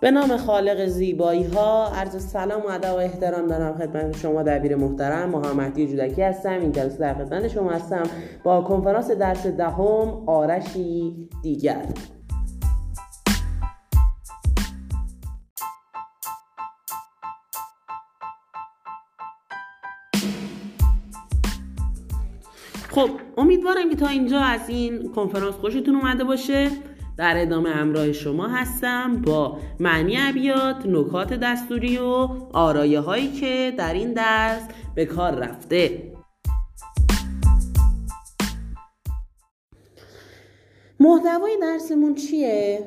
به نام خالق زیبایی ها عرض سلام و ادب و احترام دارم خدمت شما دبیر محترم محمدی جودکی هستم. این جلسه در خدمت شما هستم با کنفرانس درس دهم آرشی دیگر. خب امیدوارم که تا اینجا از این کنفرانس خوشتون اومده باشه. در ادامه همراه شما هستم با معنی ابیات نکات دستوری و آرایه هایی که در این درس به کار رفته محتوای درسمون چیه؟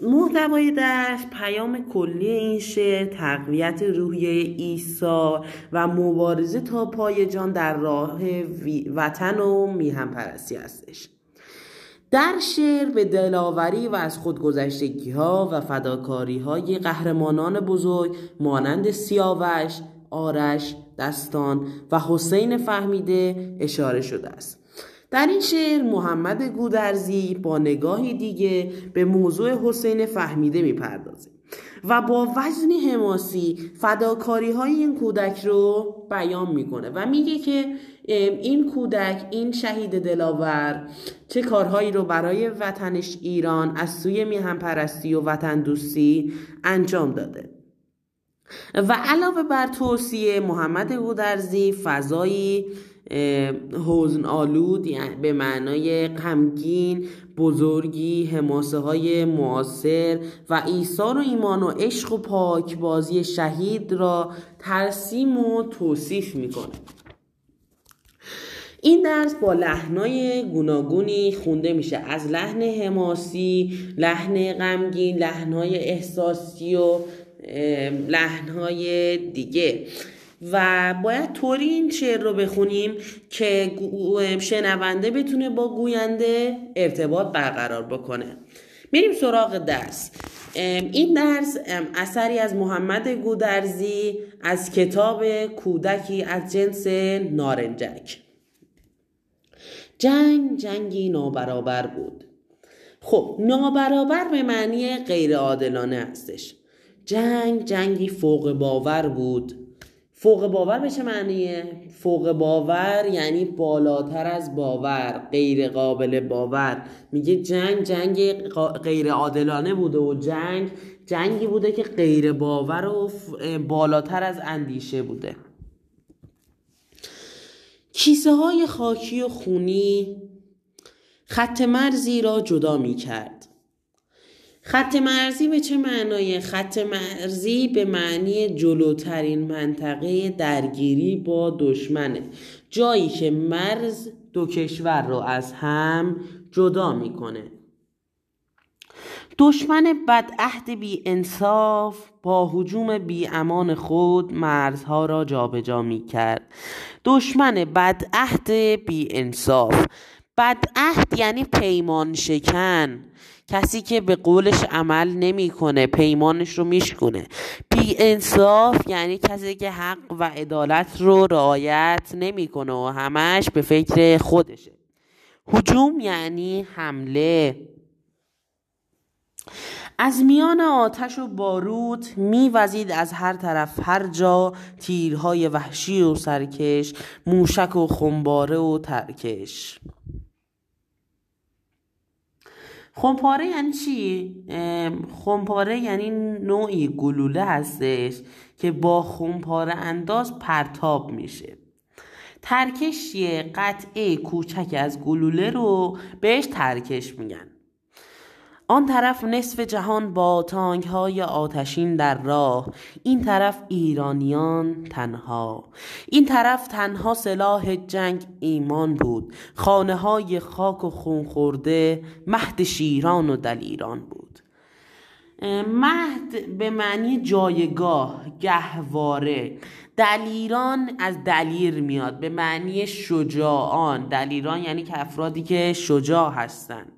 محتوای درس پیام کلی این شعر تقویت روحیه عیسی و مبارزه تا پای جان در راه وطن و میهم پرستی هستش در شعر به دلاوری و از خودگذشتگی ها و فداکاری های قهرمانان بزرگ مانند سیاوش، آرش، دستان و حسین فهمیده اشاره شده است. در این شعر محمد گودرزی با نگاهی دیگه به موضوع حسین فهمیده می‌پردازه و با وزنی حماسی فداکاری های این کودک رو بیان می‌کنه و میگه که این کودک این شهید دلاور چه کارهایی رو برای وطنش ایران از سوی میهم پرستی و وطن دوستی انجام داده. و علاوه بر توصیه محمد گودرزی فضایی حزن آلود یعنی به معنای غمگین بزرگی حماسه های معاصر و ایثار و ایمان و عشق و پاکبازی شهید را ترسیم و توصیف می‌کنه. این درس با لحنای گوناگونی خونده میشه. از لحن حماسی لحن غمگین لحنهای احساسی و لحنهای دیگه. و باید طوری این شعر رو بخونیم که شنونده بتونه با گوینده ارتباط برقرار بکنه. میریم سراغ درس. این درس اثری از محمد گودرزی از کتاب کودکی از جنس نارنجک. جنگ جنگی نابرابر بود. خب نابرابر به معنی غیر عادلانه هستش. جنگ جنگی فوق باور بود. فوق باور به چه معنیه؟ فوق باور یعنی بالاتر از باور غیر قابل باور میگه جنگ جنگ غیر عادلانه بوده و جنگ جنگی بوده که غیر باور و بالاتر از اندیشه بوده کیسه های خاکی و خونی خط مرزی را جدا می کرد خط مرزی به چه معنای؟ خط مرزی؟ به معنی جلوترین منطقه درگیری با دشمنه. جایی که مرز دو کشور رو از هم جدا می‌کنه. دشمن بدعهد بی انصاف با حجوم بی امان خود مرزها را جابجا می کرد دشمن بدعهد بی انصاف بدعهد یعنی پیمان شکن کسی که به قولش عمل نمی‌کنه پیمانش رو میشکنه بی انصاف یعنی کسی که حق و عدالت رو رعایت نمی‌کنه و همش به فکر خودشه. حجوم یعنی حمله. از میان آتش و بارود میوزید از هر طرف هر جا تیرهای وحشی و سرکش موشک و خنباره و ترکش. خمپاره یعنی چی؟ خمپاره یعنی نوعی گلوله هستش که با خمپاره انداز پرتاب میشه ترکش یه قطعه کوچک از گلوله رو بهش ترکش میگن آن طرف نصف جهان با تانک های آتشین در راه این طرف ایرانیان تنها. این طرف تنها سلاح جنگ ایمان بود خانه های خاک و خون خورده مهد شیران و دلیران بود. مهد به معنی جایگاه گهواره. دلیران از دلیر میاد به معنی شجاعان. دلیران یعنی که افرادی که شجاع هستند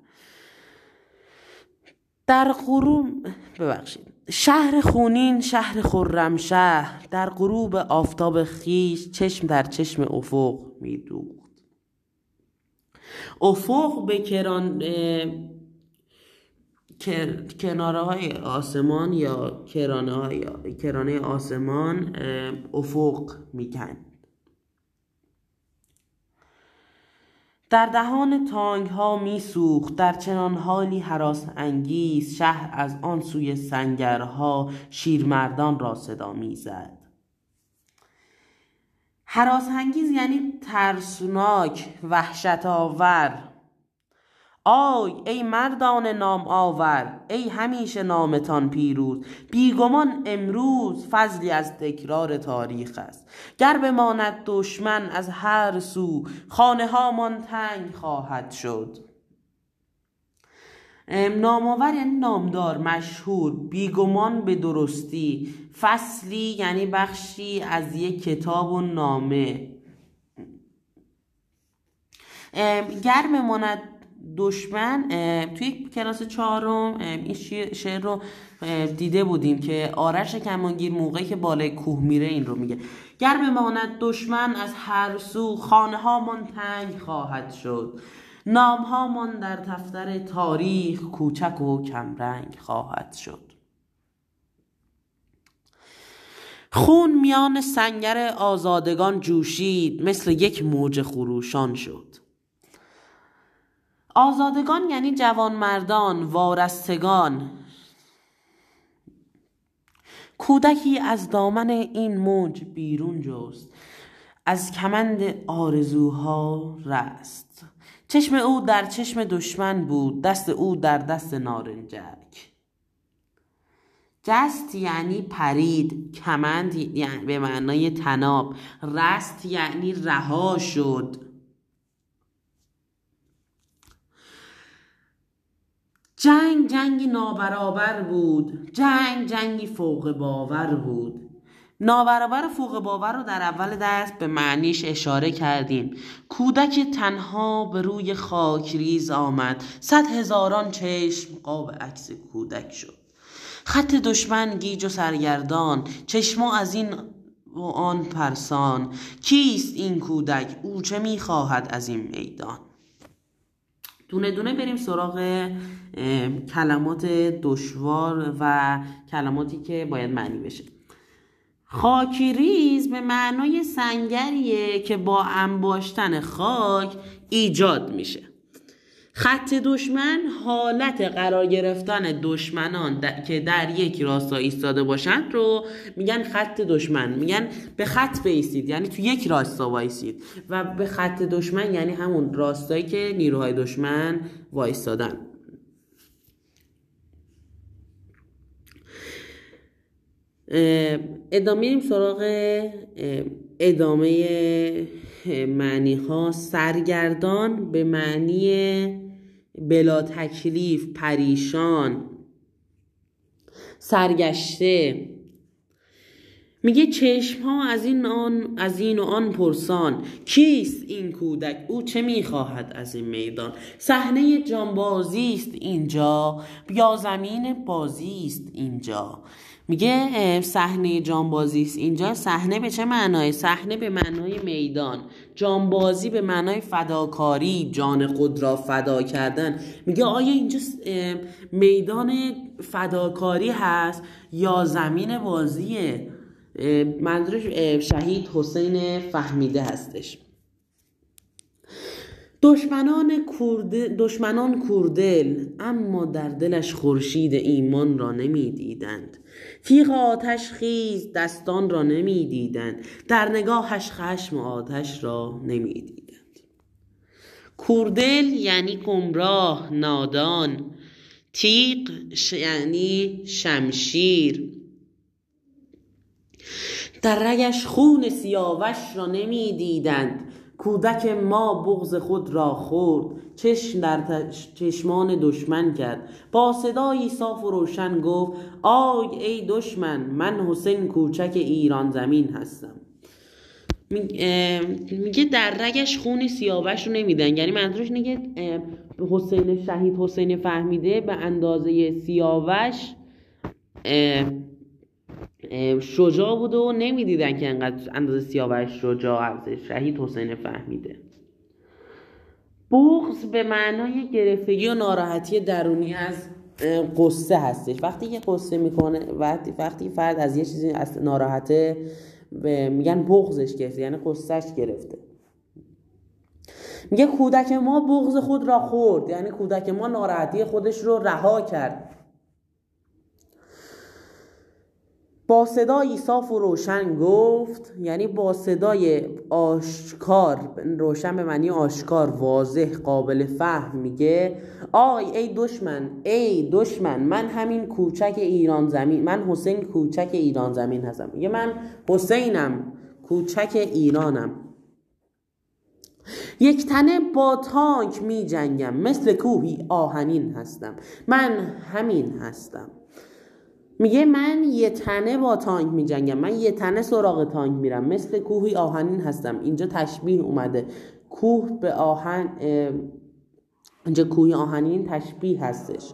در غروب ببخشید. شهر خونین شهر خرم شهر در غروب آفتاب خیش چشم در چشم افق میدوخت. افق به کران کناره های آسمان یا کرانه, های کرانه آسمان افق میکن در دهان تانگ ها می سوخت در چنان حالی حراس انگیز شهر از آن سوی سنگرها شیرمردان را صدا می‌زد. حراس انگیز یعنی ترسناک وحشت آور آی ای مردان نام آور ای همیشه نامتان پیروز. بیگمان امروز فضلی از تکرار تاریخ است. گر بماند دشمن از هر سو خانه هامان تنگ خواهد شد. نامآور یعنی نامدار مشهور بیگمان به درستی. فصلی یعنی بخشی از یک کتاب و نامه. گر بماند دشمن توی کلاس چهارم این شعر رو دیده بودیم که آرش کمانگیر موقعی که بالای کوه میره این رو میگه. گر بماند دشمن از هر سو خانه هامان تنگ خواهد شد. نام هامان در دفتر تاریخ کوچک و کمرنگ خواهد شد. خون میان سنگر آزادگان جوشید مثل یک موج خروشان شد. آزادگان یعنی جوانمردان وارستگان. کودکی از دامن این موج بیرون جست از کمند آرزوها رست. چشم او در چشم دشمن بود دست او در دست نارنجک. جست یعنی پرید کمند یعنی به معنای تناب رست یعنی رها شد. جنگ جنگی نابرابر بود جنگ جنگی فوق باور بود. نابرابر فوق باور رو در اول دست به معنیش اشاره کردیم. کودک تنها به روی خاک ریز آمد. صد هزاران چشم قاب عکس کودک شد. خط دشمن گیج و سرگردان چشما از این و آن پرسان. کیست این کودک؟ او چه می‌خواهد از این میدان؟ دونه دونه بریم سراغ کلمات دشوار و کلماتی که باید معنی بشه. خاکریز به معنای سنگریه که با انباشتن خاک ایجاد میشه. خط دشمن حالت قرار گرفتن دشمنان که در یک راستا ایستاده باشند رو میگن خط دشمن. میگن به خط بیستید یعنی تو یک راستا وایسید. و به خط دشمن یعنی همون راستایی که نیروهای دشمن وایستادن. ادامه میریم سراغ ادامه معنی ها سرگردان به معنی بلا تکلیف پریشان سرگشته. میگه چشم ها از این, آن، از این و آن پرسان کیست این کودک؟ او چه می‌خواهد از این میدان؟ صحنه جانبازی است اینجا یا زمین بازی است اینجا؟ میگه صحنه جانبازی است. اینجا صحنه به چه معنای؟ صحنه به معنای میدان. جانبازی به معنای فداکاری جان خود را فدا کردن. میگه آیا اینجا میدان فداکاری هست یا زمین بازیه؟ منظورش شهید حسین فهمیده هستش. دشمنان کورد دشمنان کوردل اما در دلش خورشید ایمان را نمی‌دیدند. تیغ آتش خیز دستان را نمی‌دیدند. در نگاهش خشم آتش را نمی‌دیدند. کوردل یعنی گمراه نادان. تیغ یعنی شمشیر. در رگش خون سیاوش را نمی‌دیدند. کودک ما بغز خود را خورد چشم در چشمان دشمن کرد. با صدایی صاف و روشن گفت آی ای دشمن من حسین کوچک ایران زمین هستم. میگه در رگش خون سیاوش رو نمیدن. یعنی منظورش اینه حسین شهید حسین فهمیده به اندازه سیاوش شجاع بود و نمی‌دیدن که انقدر اندازه سیاوش شجاع هستش شهید حسین فهمیده. بغض به معنای گرفتگی و ناراحتی درونی از قصه هستش. وقتی که قصه می‌کنه وقتی وقتی فرد از یه چیزی از ناراحته میگن بغزش گرفته یعنی قصهش گرفته. میگه کودک ما بغز خود را خورد یعنی کودک ما ناراحتی خودش رو رها کرد. با صدای صاف و روشن گفت یعنی با صدای آشکار روشن به معنی آشکار واضح قابل فهم میگه آی ای دشمن ای دشمن من همین کوچک ایران زمین من حسین کوچک ایران زمین هستم. میگه من حسینم کوچک ایرانم. یک تنه با تانک می جنگم مثل کوهی آهنین هستم. من همین هستم. میگه من یه تنه با تانک می جنگم من یه تنه سراغ تانک میرم. مثل کوهی آهنین هستم. اینجا تشبیه اومده. کوه به آهن اینجا کوهی آهنین تشبیه هستش.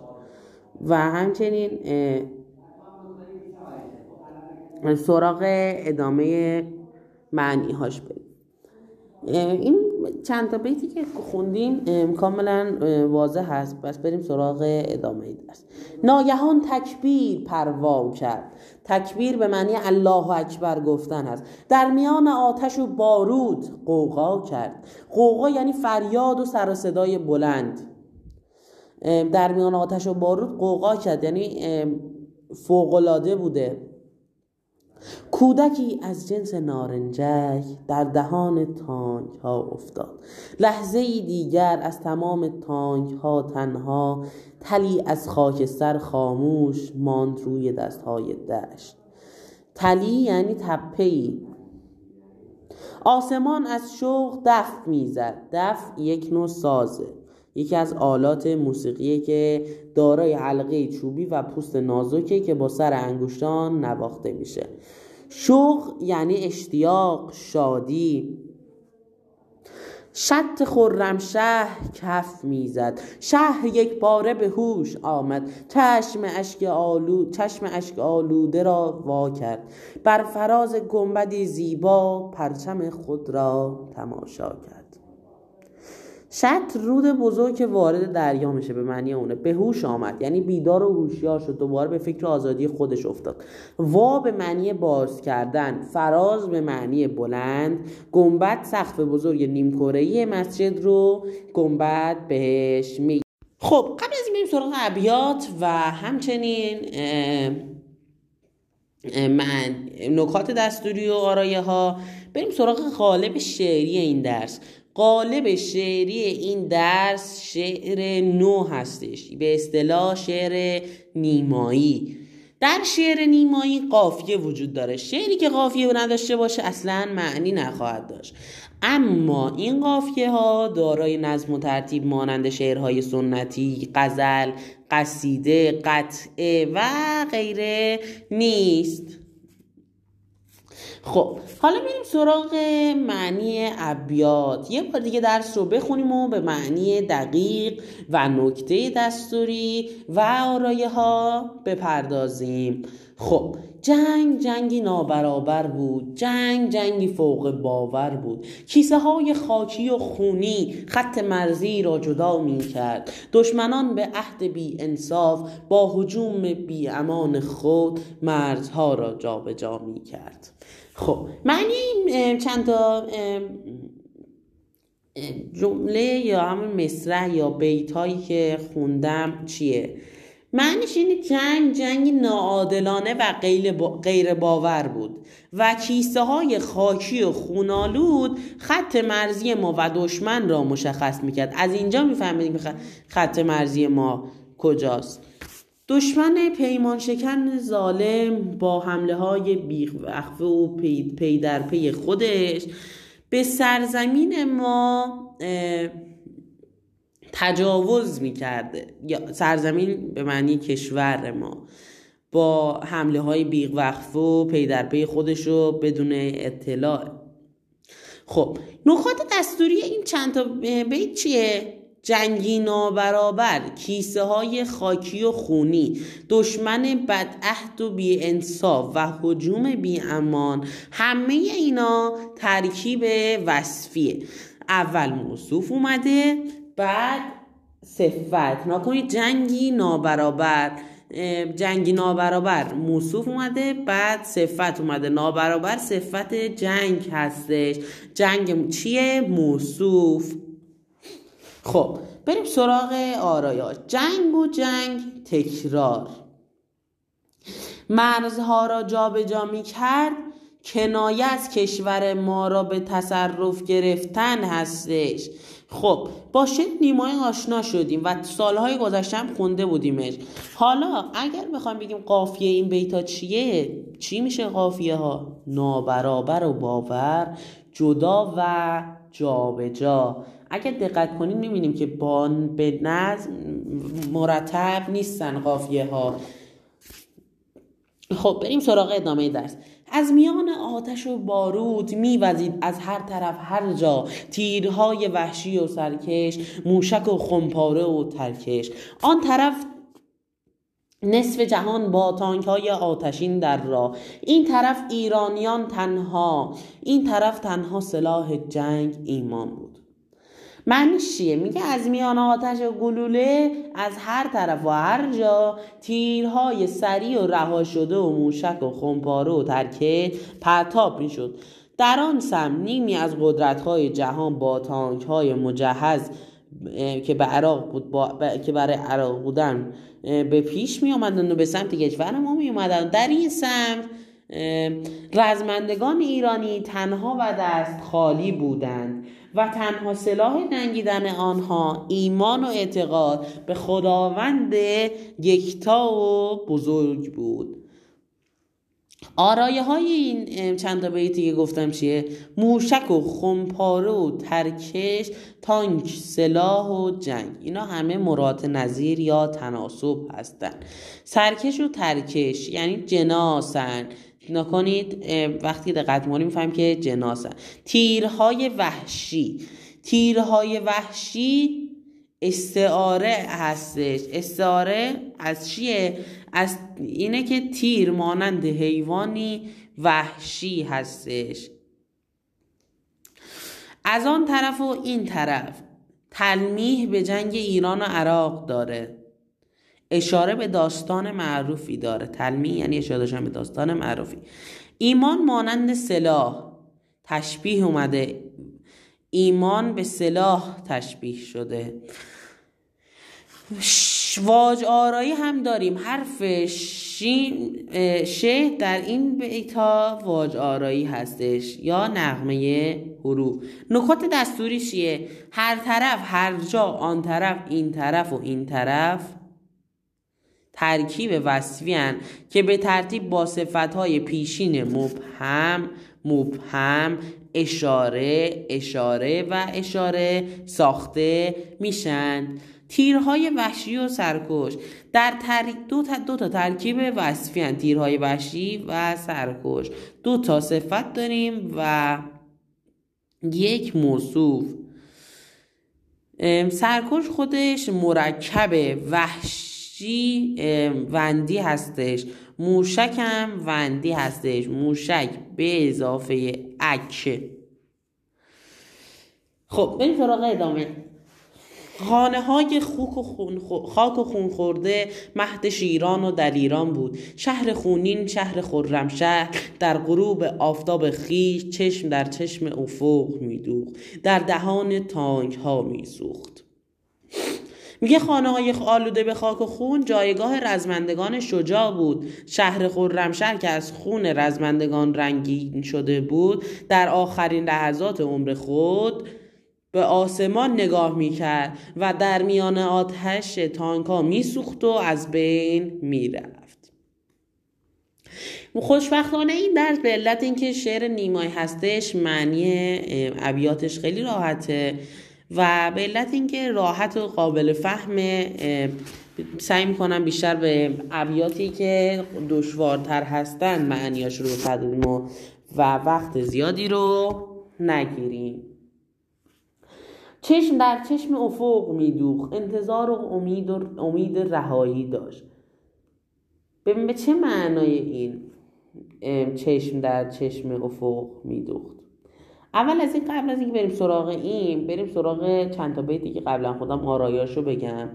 و همچنین سراغ ادامه معنی هاش بریم این چند تا بیتی که خوندیم کاملا واضح هست پس بریم سراغ ادامه درس. ناگهان تکبیر پروا کرد. تکبیر به معنی الله اکبر گفتن هست در میان آتش و بارود قوقا کرد. قوقا یعنی فریاد و سر و صدای بلند. در میان آتش و بارود قوقا کرد. یعنی فوقلاده بوده. کودکی از جنس نارنجک در دهان تانک ها افتاد. لحظه ای دیگر از تمام تانک ها تنها تلی از خاکستر خاموش ماند روی دست های دشت. تلی یعنی تپه آسمان از شوق دف می‌زد. دف یک نوع سازه. یکی از آلات موسیقی که دارای حلقه چوبی و پوست نازکه که با سر انگشتان نواخته میشه. شوق یعنی اشتیاق شادی. شط خرم شهر کف می‌زد. شهر یک باره به هوش آمد. چشم اشک آلو چشم اشک آلوده را وا کرد. بر فراز گنبدی زیبا پرچم خود را تماشا کرد. شط رود بزرگ که وارد دریا میشه به معنی اونه به هوش آمد. یعنی بیدار و هوشیار شد دوباره به فکر آزادی خودش افتاد. وا به معنی باز کردن فراز به معنی بلند گنبد سقف بزرگ نیمکره مسجد رو گنبد بهش می خب قبل از بریم سراغ ابیات و همچنین من نکات دستوری و آرایه ها بریم سراغ قالب شعری این درس. قالب شعری این درس شعر نو هستش به اصطلاح شعر نیمایی. در شعر نیمایی قافیه وجود داره. شعری که قافیه نداشته باشه اصلا معنی نخواهد داشت. اما این قافیه ها دارای نظم و ترتیب مانند شعرهای سنتی، غزل، قصیده، قطعه و غیره نیست. خب حالا میریم سراغ معنی ابیات. یه بار دیگه درس رو بخونیم و به معنی دقیق و نکته دستوری و آرایه ها بپردازیم. خب جنگ جنگی نابرابر بود جنگ جنگی فوق باور بود. کیسه های خاکی و خونی خط مرزی را جدا می کرد دشمنان به عهد بی انصاف با حجوم بی امان خود مرزها را جابجا جا می کرد خب معنی چند تا جمله یا همون مصرع یا بیت هایی که خوندم چیه؟ معنیش اینه جنگ جنگ ناعادلانه و غیر باور بود و کیسه های خاکی و خونالود خط مرزی ما و دشمن را مشخص می‌کرد. از اینجا می‌فهمید خط مرزی ما کجاست. دشمن پیمان شکن ظالم با حمله های بی‌وقفه و پی, پی در پی خودش به سرزمین ما تجاوز می‌کرده سرزمین به معنی کشور ما. با حمله های بیوقفه و پی در پی خودش رو بدون اطلاع. خب نکات دستوری این چند تا بیت چیه؟ جنگی نابرابر کیسه های خاکی و خونی دشمن بدعهد و بی انصاف و حجوم بی امان همه اینا ترکیب وصفیه. اول موصوف اومده بعد صفت. نکنید جنگی نابرابر جنگی نابرابر موصوف اومده بعد صفت اومده. نابرابر صفت جنگ هستش. جنگ چیه؟ موصوف. خب بریم سراغ آرایا جنگ و جنگ تکرار. مرزها را جابجا جا می کرد کنایه از کشور ما را به تصرف گرفتن هستش. خب با شکل نیمای آشنا شدیم و سالهای گذشتم خونده بودیمش. حالا اگر بخوایم بگیم قافیه این بیتا چیه چی میشه قافیه ها نابرابر و باور جدا و جابجا. جا. اگر دقت کنیم می‌بینیم که با به نظم مرتب نیستن قافیه ها خب بریم سراغ ادامه درس. از میان آتش و بارود میوزید از هر طرف هر جا. تیرهای وحشی و سرکش موشک و خمپاره و ترکش. آن طرف نصف جهان با تانک های آتشین در راه. این طرف ایرانیان تنها این طرف تنها سلاح جنگ ایمان بود. معنیش چیه؟ میگه از میان آتش گلوله از هر طرف و هر جا تیرهای سریع و رها شده و موشک و خمپاره و ترکه پرتاب می‌شد. در آن سم نیمی از قدرت‌های جهان با تانک‌های مجهز که به عراق بود با... که برای عراق بودن به پیش می آمدن و به سمت کشور ما می اومدن در این سمت رزمندگان ایرانی تنها و دست خالی بودند. و تنها سلاح جنگیدن آنها ایمان و اعتقاد به خداوند یکتا و بزرگ بود. آرایه های این چند تا بیتی که گفتم چیه؟ موشک و خمپاره و ترکش تانک سلاح و جنگ. اینا همه مرات نظیر یا تناسب هستن. سرکش و ترکش یعنی جناسن. نکنید وقتی دقت کنیم که جناسن تیرهای وحشی تیرهای وحشی استعاره هستش. استعاره از چیه؟ از اینه که تیر مانند حیوانی وحشی هستش. از آن طرف و این طرف. تلمیح به جنگ ایران و عراق داره. اشاره به داستان معروفی داره. تلمیح یعنی اشاره داشتن به داستان معروفی. ایمان مانند سلاح. تشبیه اومده. ایمان به سلاح تشبیه شده. واج آرایی هم داریم. حرف شین شه در این بیتا واج آرایی هستش. یا نغمه حروف. نکات دستوری چیه؟ هر طرف هر جا آن طرف این طرف و این طرف. ترکیب وصفی که به ترتیب با صفتهای پیشین مبهم مبهم اشاره اشاره و اشاره ساخته میشن. تیرهای وحشی و سرکش در تر... دو, تا... دو تا ترکیب وصفی هن. تیرهای وحشی و سرکش. دو تا صفت داریم و یک موصوف. سرکش خودش مرکب وحشی وندی هستش. موشک هم وندی هستش. موشک به اضافه اک. خب بریم سراغ ادامه. خانه های خوک و خون خاک و خون خورده مهد شیران و دلیران بود. شهر خونین شهر خرمشهر در غروب آفتاب خیش چشم در چشم افق میدوخت. در دهان تانک ها میسوخت. میگه خانه های آلوده به خاک و خون جایگاه رزمندگان شجاع بود. شهر خرمشهر که از خون رزمندگان رنگین شده بود در آخرین لحظات عمر خود به آسمان نگاه می‌کرد و در میان آتش تانکا میسوخت و از بین می‌رفت. خوشبختانه این درس به علت اینکه شعر نیمای هستش معنی ابیاتش خیلی راحته. و به علت اینکه راحت و قابل فهمه سعی می‌کنم بیشتر به ابیاتی که دشوارتر هستن معنیاش رو بپردازیم و, و وقت زیادی رو نگیریم. چشم در چشم افق میدوخ انتظار و امید و امید رهایی داشت. ببین به چه معنای این چشم در چشم افق میدوخت؟ اول از این قبل از اینکه بریم سراغ این بریم سراغ چند تا بیتی که قبلا خودم آرایاشو بگم.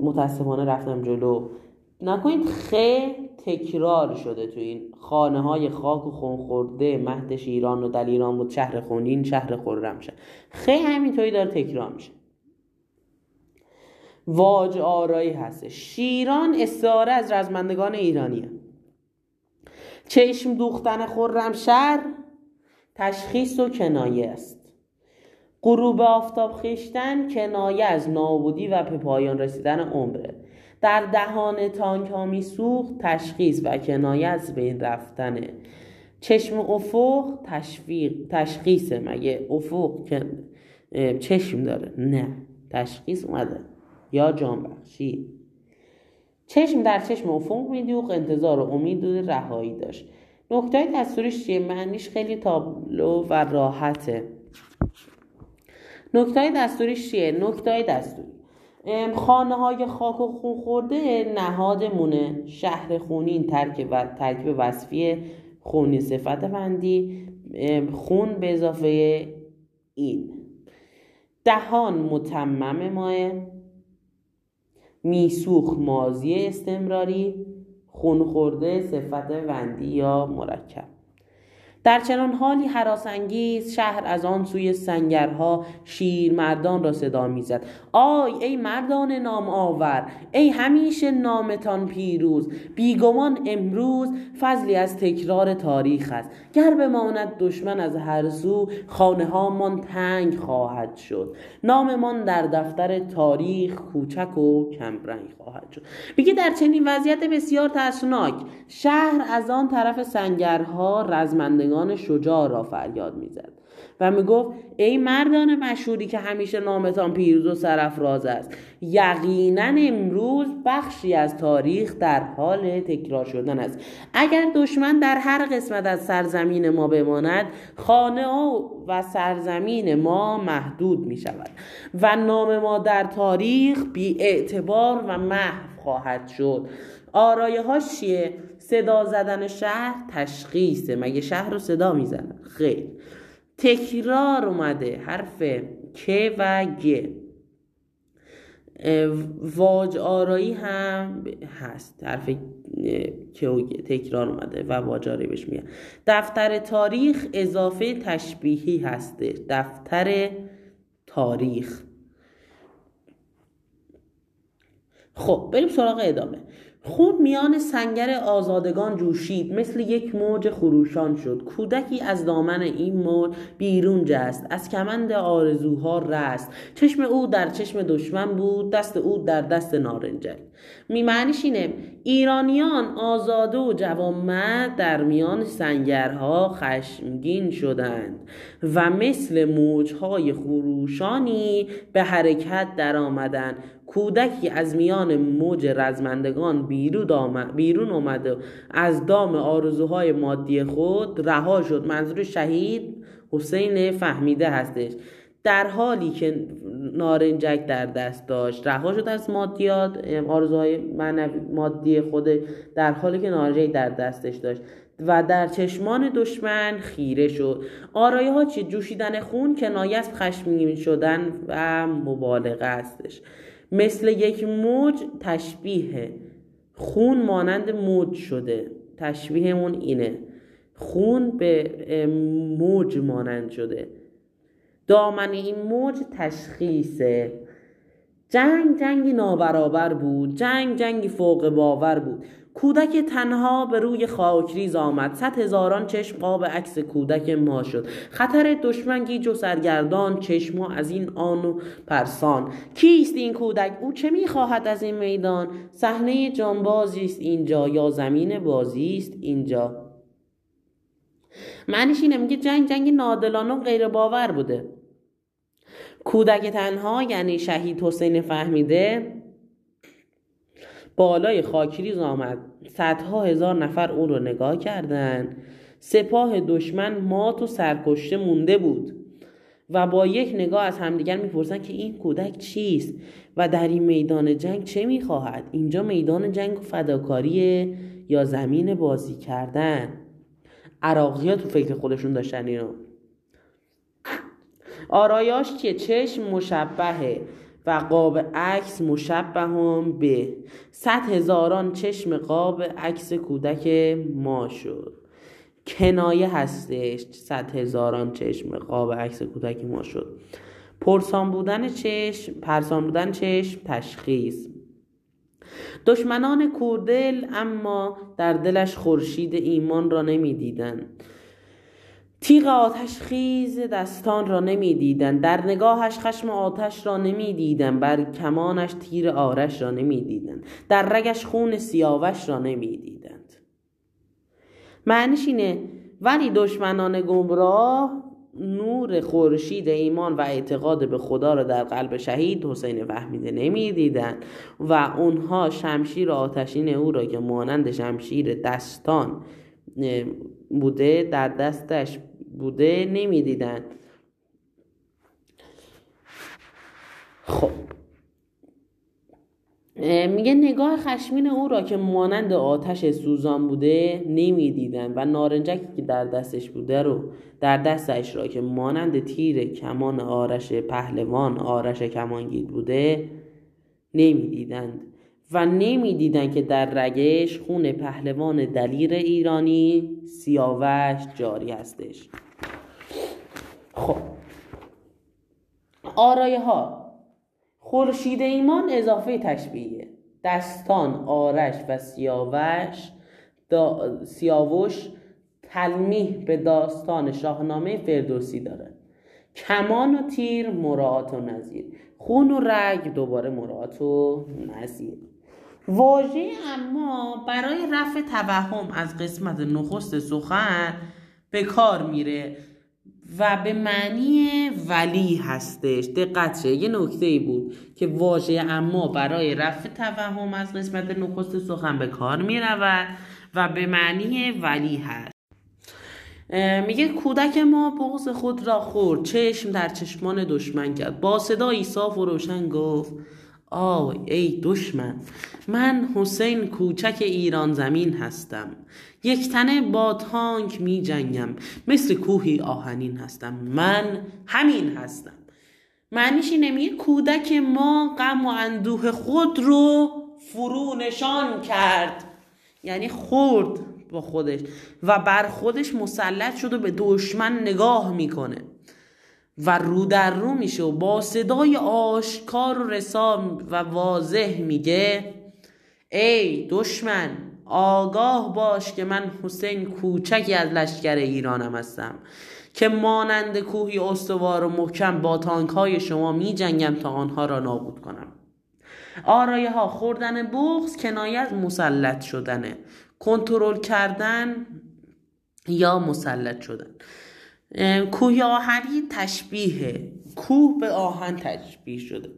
متاسفانه رفتم جلو. نکنید خه تکرار شده تو این خانه های خاک و خون خورده مهد ایران و دل ایران بود شهر خونین شهر خورم شد خه همینطوری داره تکرار میشه. واج آرایی هست شیران استعاره از رزمندگان ایرانیه. چشم دوختن خورم شهر تشخیص و کنایه است. غروب آفتاب خیشتن کنایه از نابودی و به پایان رسیدن عمره. در دهان تانک ها میسوخت تشخیص و کنایه از بین رفتنه چشم افق تشویق تشخیصه مگه افق که چشم داره؟ نه. تشخیص اومده. یا جان بخشی. چشم در چشم افق میدوق انتظار و امید و رهایی داشت. نکته دستورش چیه؟ معنیش خیلی تابلو و راحته. نکته دستوریش چیه؟ نکته دستوری. خانه های خاک و خون خورده نهادمونه. شهر خونین ترک و ترکیب وصفی خونی صفت بندی. خون به اضافه این. دهان متمم ماه میسوخ مازی استمراری. خون خورده صفت وندی یا مرکب. در چنان حالی انگیز شهر از آن سوی سنگرها شیر مردان را صدا می‌زد. آی ای مردان نام آور ای همیشه نامتان پیروز. بیگمان امروز فضلی از تکرار تاریخ است. گر بماند دشمن از هر سو خانه من تنگ خواهد شد. ناممان در دفتر تاریخ کوچک و کمرنگ خواهد شد. بگی در چنین وضعیت بسیار ترسناک. شهر از آن طرف سنگرها رزمندگان شجاع را فریاد می‌زد و می‌گفت ای مردان مشهوری که همیشه نامتان پیروز و سرفراز است یقینا امروز بخشی از تاریخ در حال تکرار شدن است اگر دشمن در هر قسمت از سرزمین ما بماند خانه و سرزمین ما محدود می شود و نام ما در تاریخ بی اعتبار و محو خواهد شد آرایه ها چیه؟ صدا زدن شهر تشخیصه. مگه شهر رو صدا می‌زنن خیر. تکرار اومده. حرف که و گ. واج آرایی هم هست. حرف که و تکرار اومده و واج آرایی بهش میگن. دفتر تاریخ اضافه تشبیهی هسته. دفتر تاریخ. خب بریم سراغ ادامه. خود میان سنگر آزادگان جوشید مثل یک موج خروشان شد. کودکی از دامن این موج بیرون جست از کمند آرزوها رست. چشم او در چشم دشمن بود دست او در دست نارنجک. میمعنیش اینه ایرانیان آزاده و جوانمرد در میان سنگرها خشمگین شدند و مثل موجهای خروشانی به حرکت در آمدند کودکی از میان موج رزمندگان بیرون آمده از دام آرزوهای مادی خود رها شد. منظور شهید حسین فهمیده هستش. در حالی که نارنجک در دست داشت رها شد از مادیات آرزوهای مادی خود در حالی که نارنجک در دستش داشت. و در چشمان دشمن خیره شد. آرایه ها چی؟ جوشیدن خون کنایه از خشمگین شدن و مبالغه هستش. مثل یک موج تشبیه خون مانند موج شده. تشبیهمون اینه. خون به موج مانند شده. دامن این موج تشخیصه. جنگ جنگی نابرابر بود جنگ جنگی فوق باور بود. کودک تنها به روی خاکریز آمد. صد هزاران چشم قاب عکس کودک ما شد. خطر دشمن گیج و سرگردان چشم از این آن و پرسان. کیست این کودک؟ او چه می‌خواهد از این میدان؟ صحنه جانبازی است اینجا یا زمین بازی است اینجا؟ معنیش اینه میگه جنگ جنگ نادلانه و غیر باور بوده. کودک تنها یعنی شهید حسین فهمیده بالای خاکریز آمد. صدها هزار نفر او رو نگاه کردند سپاه دشمن مات و سرکشته مونده بود. و با یک نگاه از همدیگر می‌پرسند که این کودک چیست؟ و در این میدان جنگ چه می‌خواهد؟ اینجا میدان جنگ و فداکاری یا زمین بازی کردن؟ عراقی ها تو فکر خودشون داشتن اینو. آرایاش که چشم مشبهه و قاب عکس مشبه هم به صد هزاران چشم قاب عکس کودک ما شد. کنایه هستش صد هزاران چشم قاب عکس کودک ما شد. پرسان بودن چشم پرسان بودن چشم تشخیص. دشمنان کوردل اما در دلش خورشید ایمان را نمی‌دیدند. تیغ آتش خیز دستان را نمی‌دیدند در نگاهش خشم آتش را نمی‌دیدند بر کمانش تیر آرش را نمی‌دیدند. در رگش خون سیاوش را نمی‌دیدند. معنیش اینه ولی دشمنان گمراه نور خورشید ایمان و اعتقاد به خدا را در قلب شهید حسین فهمیده نمی‌دیدند و اونها شمشیر آتشین او را که مانند شمشیر دستان بوده در دستش بوده نمی‌دیدند خب. میگه نگاه خشمین او را که مانند آتش سوزان بوده نمی‌دیدن و نارنجکی که در دستش بوده رو در دستش را که مانند تیر کمان آرش پهلوان آرش کمانگیر بوده نمی‌دیدند. و نمی‌دیدند که در رگش خون پهلوان دلیر ایرانی سیاوش جاری هستش. خب. آرایه ها خورشید ایمان اضافه تشبیه دستان آرش و سیاوش دا سیاوش تلمیح به داستان شاهنامه فردوسی داره کمان و تیر مراعات و نظیر خون و رگ دوباره مراعات و نظیر واژه اما برای رفع توهم از قسمت نخست سخن به کار میره و به معنی ولی هستش. دقت یه نکته ای بود که واژه اما برای رفع توهم از قسمت نخست سخن به کار می رود و به معنی ولی هست. میگه کودک ما بغض خود را خورد. چشم در چشمان دشمن کرد. با صدایی صاف و روشن گفت آی ای دشمن من حسین کوچک ایران زمین هستم. یک تنه با تانک می جنگم مثل کوهی آهنین هستم. من همین هستم. معنیش اینه کودک ما غم و اندوه خود رو فرو نشان کرد. یعنی خورد با خودش و بر خودش مسلط شد و به دشمن نگاه می‌کنه. و رو در رو میشه و با صدای آشکار و رسام و واضح میگه ای دشمن آگاه باش که من حسین کوچکی از لشکر ایرانم هستم که مانند کوهی استوار و محکم با تانک های شما می جنگم تا آنها را نابود کنم. آرایه ها خوردن بغز کنایه از مسلط شدنه. کنترل کردن یا مسلط شدن. کوه آهنی تشبیه کوه به آهن تشبیه شده.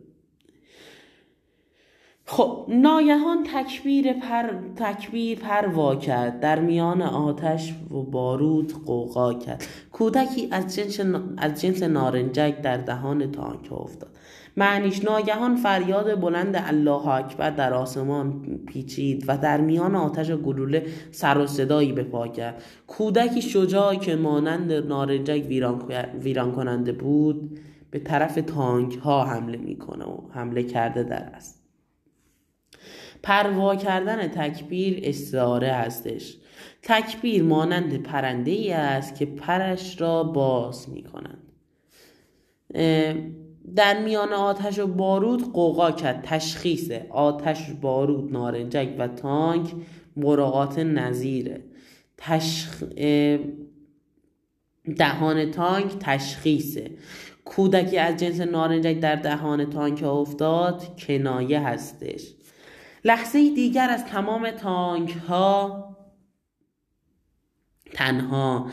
خب ناگهان تکبیر پر تکبیر پروا کرد. در میان آتش و بارود قوقا کرد. کودکی از جنس از جنس نارنجک در دهان تانک افتاد. معنیش ناگهان فریاد بلند الله اکبر در آسمان پیچید و در میان آتش گلوله سر و صدایی به پا کرد. کودکی شجاع که مانند نارنجک ویران, کننده بود به طرف تانک ها حمله می‌کنه و حمله کرده در است. پروا کردن تکبیر استعاره هستش. تکبیر مانند پرنده ای است که پرش را باز می کنند در میان آتش و بارود قوقا کرد. تشخیص آتش بارود نارنجک و تانک مراقات نظیره. تشخ... دهان تانک تشخیصه. کودکی از جنس نارنجک در دهان تانک افتاد کنایه هستش. لحظه دیگر از تمام تانک ها تنها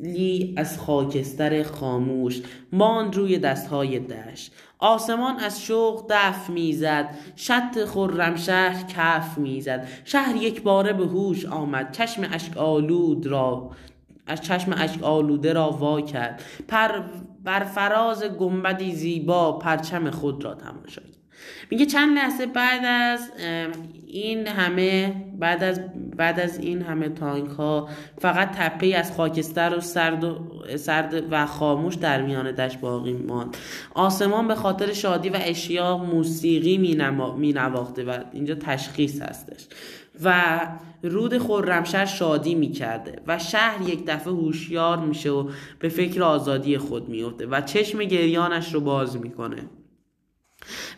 تلی از خاکستر خاموش ماند روی دستهای دشت. آسمان از شوق دف می‌زد شط خرم شهر کف می‌زد. شهر یک باره به هوش آمد چشم اشک آلود را از چشم اشک آلوده را وا کرد. پر بر فراز گنبدی زیبا پرچم خود را تماشا کرد. میگه چند لحظه بعد از این همه بعد از بعد از این همه تانک ها فقط تپه از خاکستر و سرد و, سرد و خاموش در میان دشت باقی ماند. آسمان به خاطر شادی و اشیا موسیقی می نواخته و اینجا تشخیص هستش. و رود خرمشهر شادی می‌کرده و شهر یک دفعه هوشیار میشه و به فکر آزادی خود میفته و چشم گریانش رو باز می‌کنه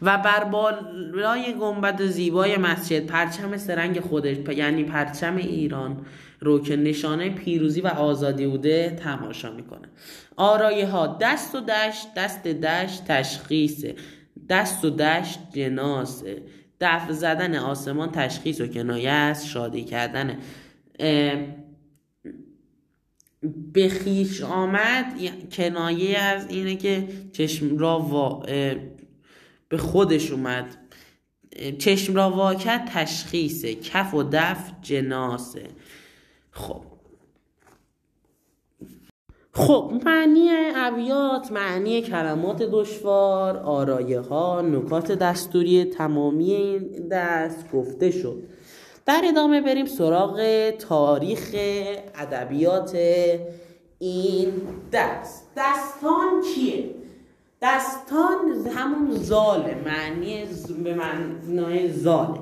و بر بالای گنبد زیبای مسجد پرچم سرنگ خودش یعنی پرچم ایران رو که نشانه پیروزی و آزادی بوده تماشا می‌کنه. آرایه ها دست و دشت دست دشت تشخیصه. دست و دشت جناسه. دفع زدن آسمان تشخیص و کنایه است شادی کردن به خیش آمد کنایه از اینه که چشم را به خودش اومد. چشم را واکت تشخیصه. کف و دف جناسه. خب. خب معنی ابیات معنی کلمات دشوار آرایه ها نکات دستوری تمامی این دست گفته شد. در ادامه بریم سراغ تاریخ ادبیات این دست. دستان کیه؟ دستان همون زاله معنی به معنای زاله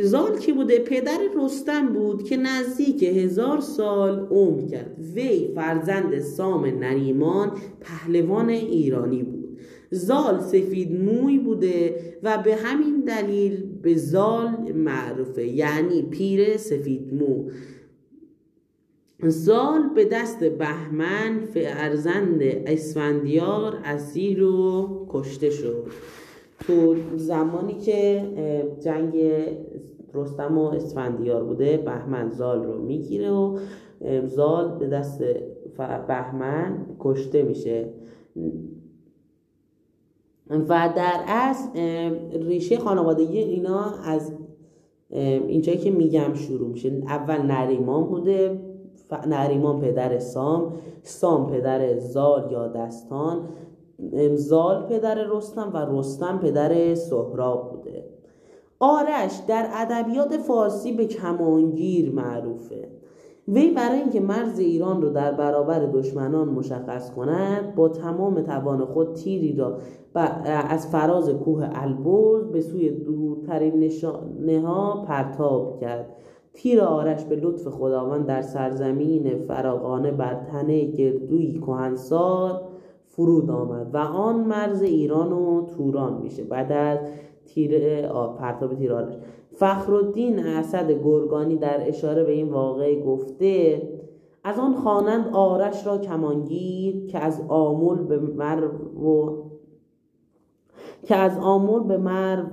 زال کی بوده؟ پدر رستم بود که نزدیک هزار سال عمر کرد. وی فرزند سام نریمان پهلوان ایرانی بود. زال سفید موی بوده و به همین دلیل به زال معروفه یعنی پیر سفید مو. زال به دست بهمن فرزند اسفندیار اسیر و کشته شد. تو زمانی که جنگ رستم و اسفندیار بوده بهمن زال رو می‌گیره و زال به دست بهمن کشته میشه. و در اصل ریشه خانوادگی اینا از اینجایی که میگم شروع میشه. اول نریمان بوده نریمان پدر سام سام پدر زال یا دستان زال پدر رستم و رستم پدر سهراب بوده. آرش در ادبیات فارسی به کمانگیر معروفه. وی برای اینکه مرز ایران رو در برابر دشمنان مشخص کند با تمام توان خود تیری را از فراز کوه البرز به سوی دورترین نشانه ها پرتاب کرد. تیر آرش به لطف خداوند در سرزمین فراغانه بر تنه گردوی کهنسال فرود آمد و آن مرز ایران و توران میشه بعد از تیر پرتاب تیر آرش. فخرالدین اسد گرگانی در اشاره به این واقعه گفته از آن خوانند آرش را کمانگیر که از آمول به مرو و که از آمول به مرو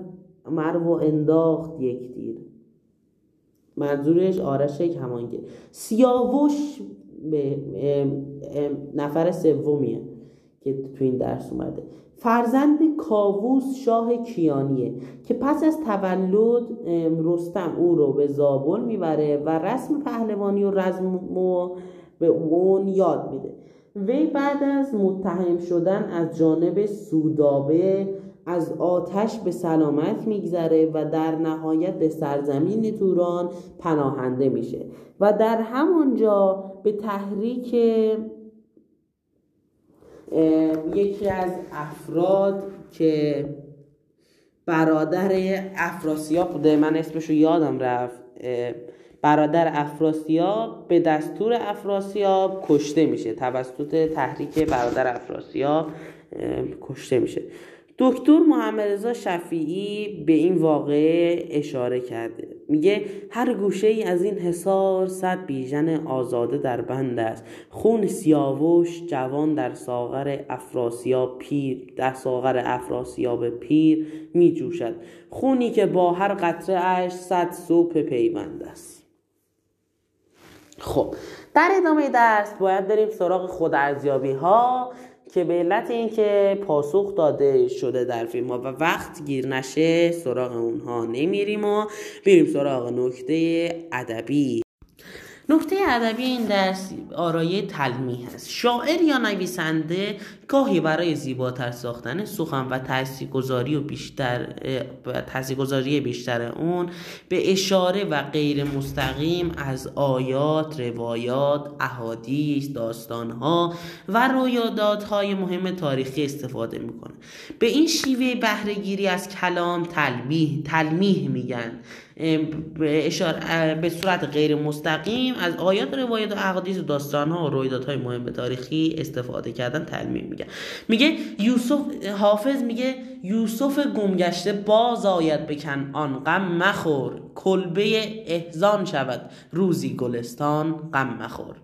مرو انداخت یک تیر. منظورش آرش کمانگیر. سیاوش به نفر سومیه که تو این درس اومده. فرزند کاووس شاه کیانیه که پس از تولد رستم او رو به زابل می‌بره و رسم پهلوانی و رزم به اون یاد میده. وی بعد از متهم شدن از جانب سودابه از آتش به سلامت میگذره و در نهایت به سرزمین توران پناهنده میشه. و در همانجا به تحریک یکی از افراد که برادر افراسیاب بوده من اسمشو یادم رفت برادر افراسیاب به دستور افراسیاب کشته میشه. توسط تحریک برادر افراسیاب کشته میشه. دکتر محمد رضا شفیعی به این واقعه اشاره کرده. میگه هر گوشه ای از این حصار صد بیژن آزاده در بند است. خون سیاوش جوان در ساغر افراسیاب پیر در ساغر افراسیاب پیر می جوشد خونی که با هر قطره اش صد صبح پیوند است. خب در ادامه درس باید بریم سراغ خود ارزیابی ها که به علت اینکه پاسخ داده شده در فیلم ها و وقت گیر نشه سراغ اونها نمیریم و بریم سراغ نکته ادبی. نکته ادبی این درس آرایه تلمیح است. شاعر یا نویسنده گاهی برای زیباتر ساختن سخن و تاثیرگذاری و بیشتر تاثیرگذاری بیشتر اون به اشاره و غیر مستقیم از آیات، روایات، احادیث، داستانها و رویدادهای مهم تاریخی استفاده می‌کنه. به این شیوه بهرهگیری از کلام تلمیح تلمیح میگن. اشاره به صورت غیر مستقیم از آیات روایت و احادیث و داستانها و رویدادهای مهم تاریخی استفاده کردن تلمیح میگه. میگه یوسف حافظ میگه یوسف گمگشته باز آید بکن آن غم مخور کلبه احزان شود روزی گلستان غم مخور.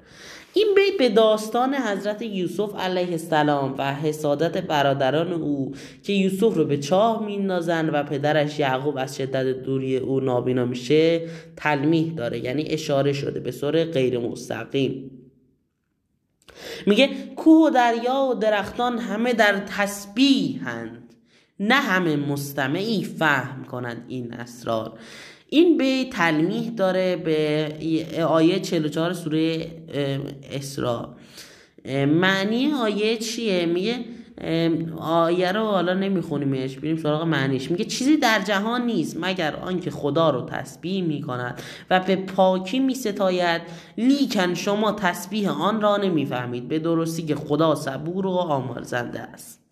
این بیت به داستان حضرت یوسف علیه السلام و حسادت برادران او که یوسف رو به چاه میندازن و پدرش یعقوب از شدت دوری او نابینا میشه تلمیح داره. یعنی اشاره شده به صورت غیر مستقیم. میگه کوه و دریا و درختان همه در تسبیحند. نه همه مستمعی فهم کنند این اسرار. این به تلمیح داره به آیه 44 سوره اسراء. معنی آیه چیه؟ میگه آیه رو حالا نمیخونیمش بریم سراغ معنیش. میگه چیزی در جهان نیست مگر آنکه خدا رو تسبیح می‌کند و به پاکی میستاید لیکن شما تسبیح آن را نمی‌فهمید. به درستی که خدا صبور و آمرزنده است.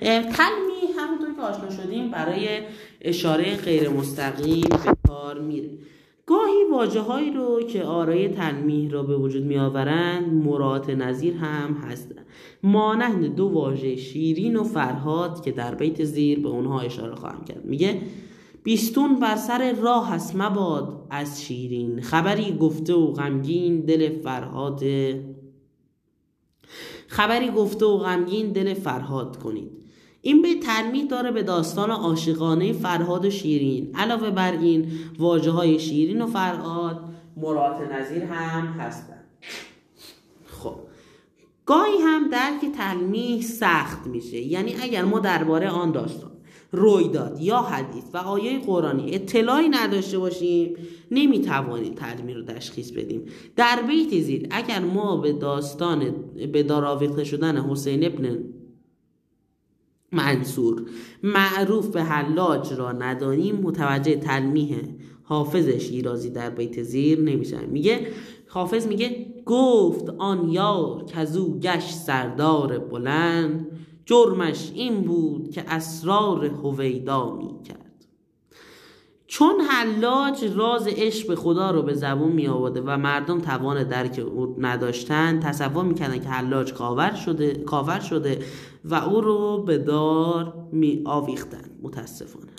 تلمی همونطور که آشنا شدیم برای اشاره غیر مستقیم به کار میره. گاهی واجه هایی رو که آرای تلمیح را به وجود می آورند مرات نظیر هم هستند. مانند دو واژه شیرین و فرهاد که در بیت زیر به اونها اشاره خواهم کرد. میگه بیستون بر سر راه هست مباد از شیرین. خبری گفته و غمگین دل فرهاد خبری گفته و غمگین دل فرهاد کنید. این به تنمیه داره به داستان عاشقانه فرهاد و شیرین. علاوه بر این واجه های شیرین و فرهاد مرات نظیر هم هستند خب. گاهی هم درک تلمیح سخت میشه. یعنی اگر ما درباره آن داستان رویداد یا حدیث و آیه قرآنی اطلاعی نداشته باشیم نمی‌توانیم تلمیح رو تشخیص بدیم. در بیت زیر اگر ما به داستان به داراویخته شدن حسین ابن منصور. معروف به حلاج را ندانیم متوجه تلمیه حافظ شیرازی در بیت زیر نمیشن میگه حافظ میگه گفت آن یار کزو گشت سردار بلند. جرمش این بود که اسرار هویدا می‌کرد. چون حلاج راز عشق به خدا رو به زبون می آورده و مردم توان درک او نداشتن تصور می‌کردن که حلاج کاور شده کاور شده و او رو به دار می آویختن متاسفانه.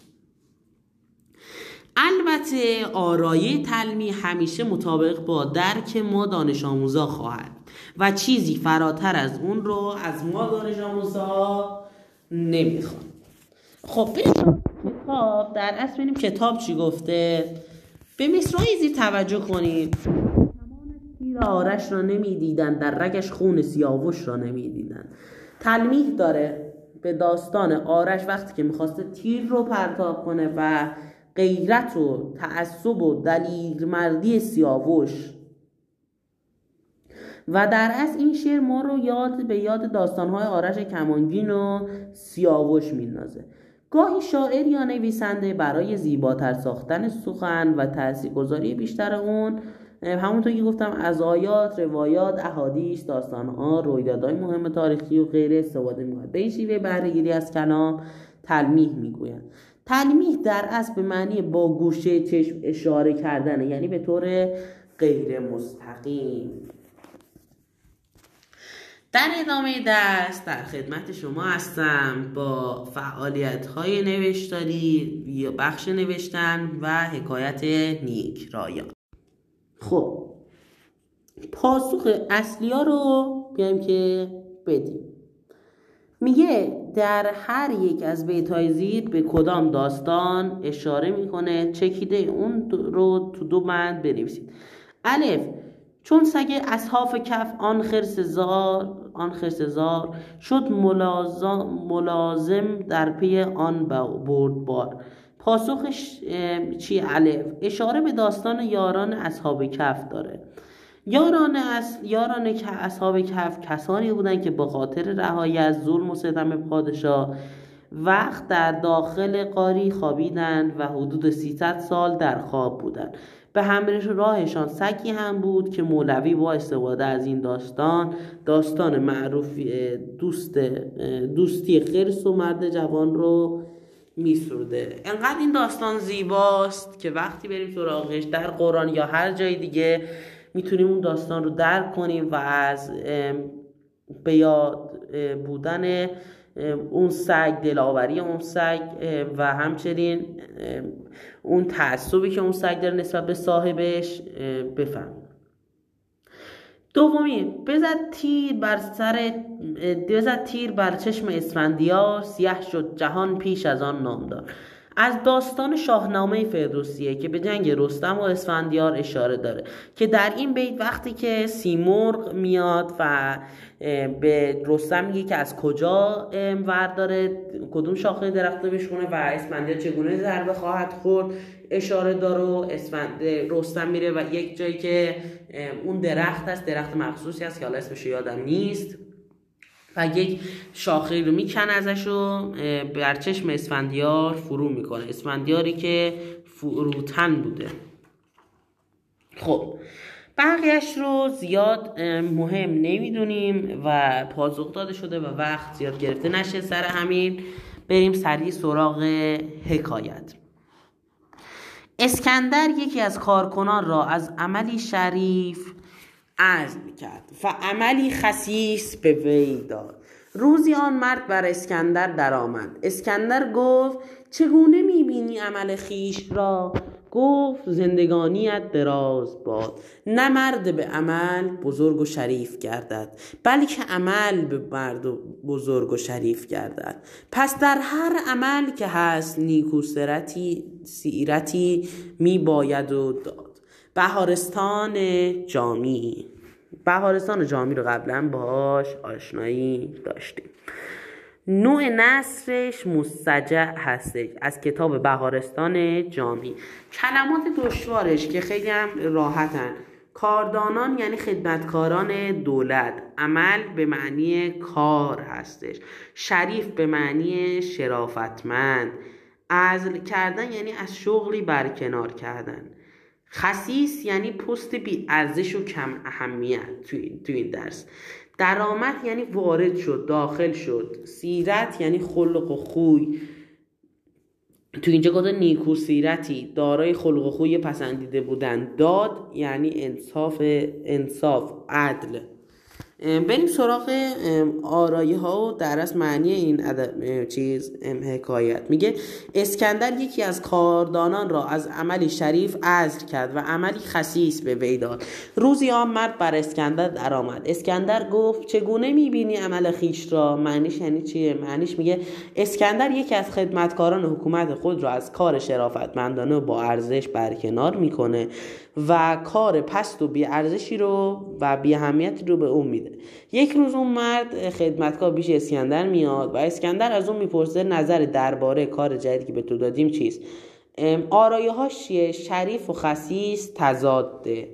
البته آرایه تلمی همیشه مطابق با درک ما دانش آموزا خواهد و چیزی فراتر از اون رو از ما دانش آموزا نمی‌خواد خب کتاب در اصل ببینیم کتاب چی گفته. به مصرهای زیر توجه کنید. تیر آرش را نمی‌دیدن در رگش خون سیاوش را نمی‌دیدن. تلمیح داره به داستان آرش وقتی که می‌خواسته تیر رو پرتاب کنه و غیرت و تعصب و دلیل مردی سیاوش. و در اصل این شعر ما رو یاد به یاد داستانهای آرش کمانگین و سیاوش میندازه. گاهی شاعر یا نویسنده برای زیباتر ساختن سخن و تاثیرگذاری بیشتر اون همونطور که گفتم از آیات، روایات، احادیث، داستانها، رویدادهای مهم تاریخی و غیره استفاده می‌کنند به این شیوه بهرهگیری از کلام تلمیح می‌گویند تلمیح در اصل به معنی با گوشه چشم اشاره کردن یعنی به طور غیر مستقیم در ادامه درس در خدمت شما هستم با فعالیت های نوشتاری یا بخش نوشتن و حکایت نیک رایان. خب پاسخ اصلی ها رو بیایم که بدیم. میگه در هر یک از بیت های زیر به کدام داستان اشاره می‌کنه؟ چکیده اون رو تو دو بند بنویسید. الف چون سگ اصحاف کف آن خرسزار آن خرسزار شد ملازم در پی آن بار. پاسخش چی؟ الف. اشاره به داستان یاران اصحاب کف داره. یاران از یاران که اصحاب کف کسانی بودند که با خاطر رهایی از ظلم و ستم پادشاه وقت در داخل قاری خوابیدند و حدود 300 سال در خواب بودند. به همراه راهشان سگی هم بود که مولوی با استفاده از این داستان داستان معروف دوست دوستی خرس و مرد جوان رو میسرده. انقدر این داستان زیباست که وقتی بریم سراغش در قرآن یا هر جای دیگه می‌تونیم اون داستان رو درک کنیم و از به یاد بودن اون سگ دلاوری اون سگ و همچنین اون تعصبی که اون سگ داره نسبت به صاحبش بفهم. دومی بزد تیر بر سر بزد تیر بر چشم اسفندیار سیاه شد جهان پیش از آن نامدار. از داستان شاهنامه فردوسیه که به جنگ رستم و اسفندیار اشاره داره که در این بیت وقتی که سیمرغ میاد و به رستم میگه که از کجا ور داره کدوم شاخه درخت بشونه و اسفندیار چگونه ضربه خواهد خورد اشاره داره و اسفند رستم میره و یک جایی که اون درخت هست درخت مخصوصی هست که حالا اسمش یادم نیست. و یک شاخه رو میکن ازش و بر چشم اسفندیار فرو می‌کنه. اسفندیاری که فروتن بوده. خب بقیهش رو زیاد مهم نمی‌دونیم و پاسخ داده شده و وقت زیاد گرفته نشه سر همین. بریم سریع سراغ حکایت. اسکندر یکی از کارکنان را از عملی شریف عزم کرد و عملی خسیس به وی داد. روزی آن مرد بر اسکندر درآمد. اسکندر گفت چگونه می‌بینی عمل خیش را؟ گفت زندگانیت دراز باد. نه مرد به عمل بزرگ و شریف گردد بلکه عمل به مرد و بزرگ و شریف گردد. پس در هر عمل که هست نیکو سیرتی می باید و بهارستان جامی. بهارستان جامی رو قبلا باهاش آشنایی داشتیم. نوع نصرش مستجع هستش از کتاب بهارستان جامی. کلمات دشوارش که خیلی هم راحتن. کاردانان یعنی خدمتکاران دولت. عمل به معنی کار هستش. شریف به معنی شرافتمند. عزل کردن یعنی از شغلی برکنار کردن. خصیص یعنی پست بی ارزش و کم اهمیت تو این درس. درآمد یعنی وارد شد داخل شد. سیرت یعنی خلق و خوی. تو اینجا گفته نیکو سیرتی. دارای خلق و خوی پسندیده بودن. داد یعنی انصاف انصاف عدل. بریم سراغ آرایه ها و درس معنی این چیز حکایت. میگه اسکندر یکی از کاردانان را از عملی شریف عزل کرد و عملی خصیص به وی داد. روزی آن مرد بر اسکندر درآمد. اسکندر گفت چگونه می‌بینی عمل خیش را؟ معنیش یعنی چیه؟ معنیش میگه اسکندر یکی از خدمتکاران حکومت خود را از کار شرافتمندانه با ارزش برکنار می‌کنه. و کار پست و بی ارزشی رو و بی اهمیتی رو به اون میده. یک روز اون مرد خدمتکار بیش اسکندر میاد و اسکندر از اون می‌پرسه نظر درباره کار جدیدی که به تو دادیم چیست؟ آرایه هاش چیه؟ شریف و خسیس تضاده.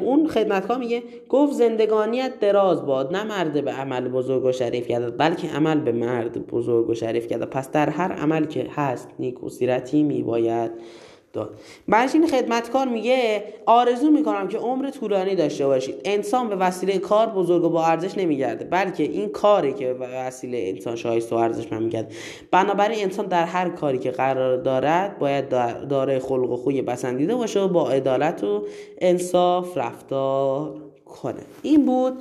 اون خدمتکار میگه گفت زندگانیت دراز باد نه مرد به عمل بزرگ و شریف کرد بلکه عمل به مرد بزرگ و شریف کرد پس در هر عمل که هست نیکو سیرتی میباید. داد. این خدمتکار میگه آرزو می‌کنم که عمر طولانی داشته باشید. انسان به وسیله کار بزرگ و با ارزش نمیگرده بلکه این کاری که به وسیله انسان شایسته و ارزش میگرده بنابراین انسان در هر کاری که قرار دارد باید دارای خلق و خوی بسندیده باشه و با عدالت و انصاف رفتار کنه. این بود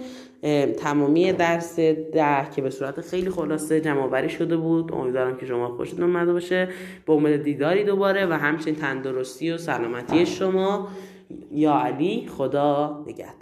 تمامی درس ده که به صورت خیلی خلاصه جمع شده بود. امیدوارم که شما خوشتون اومده باشه. به امید دیداری دوباره و همچنین تندرستی و سلامتی شما. یا علی خدا نگهدار.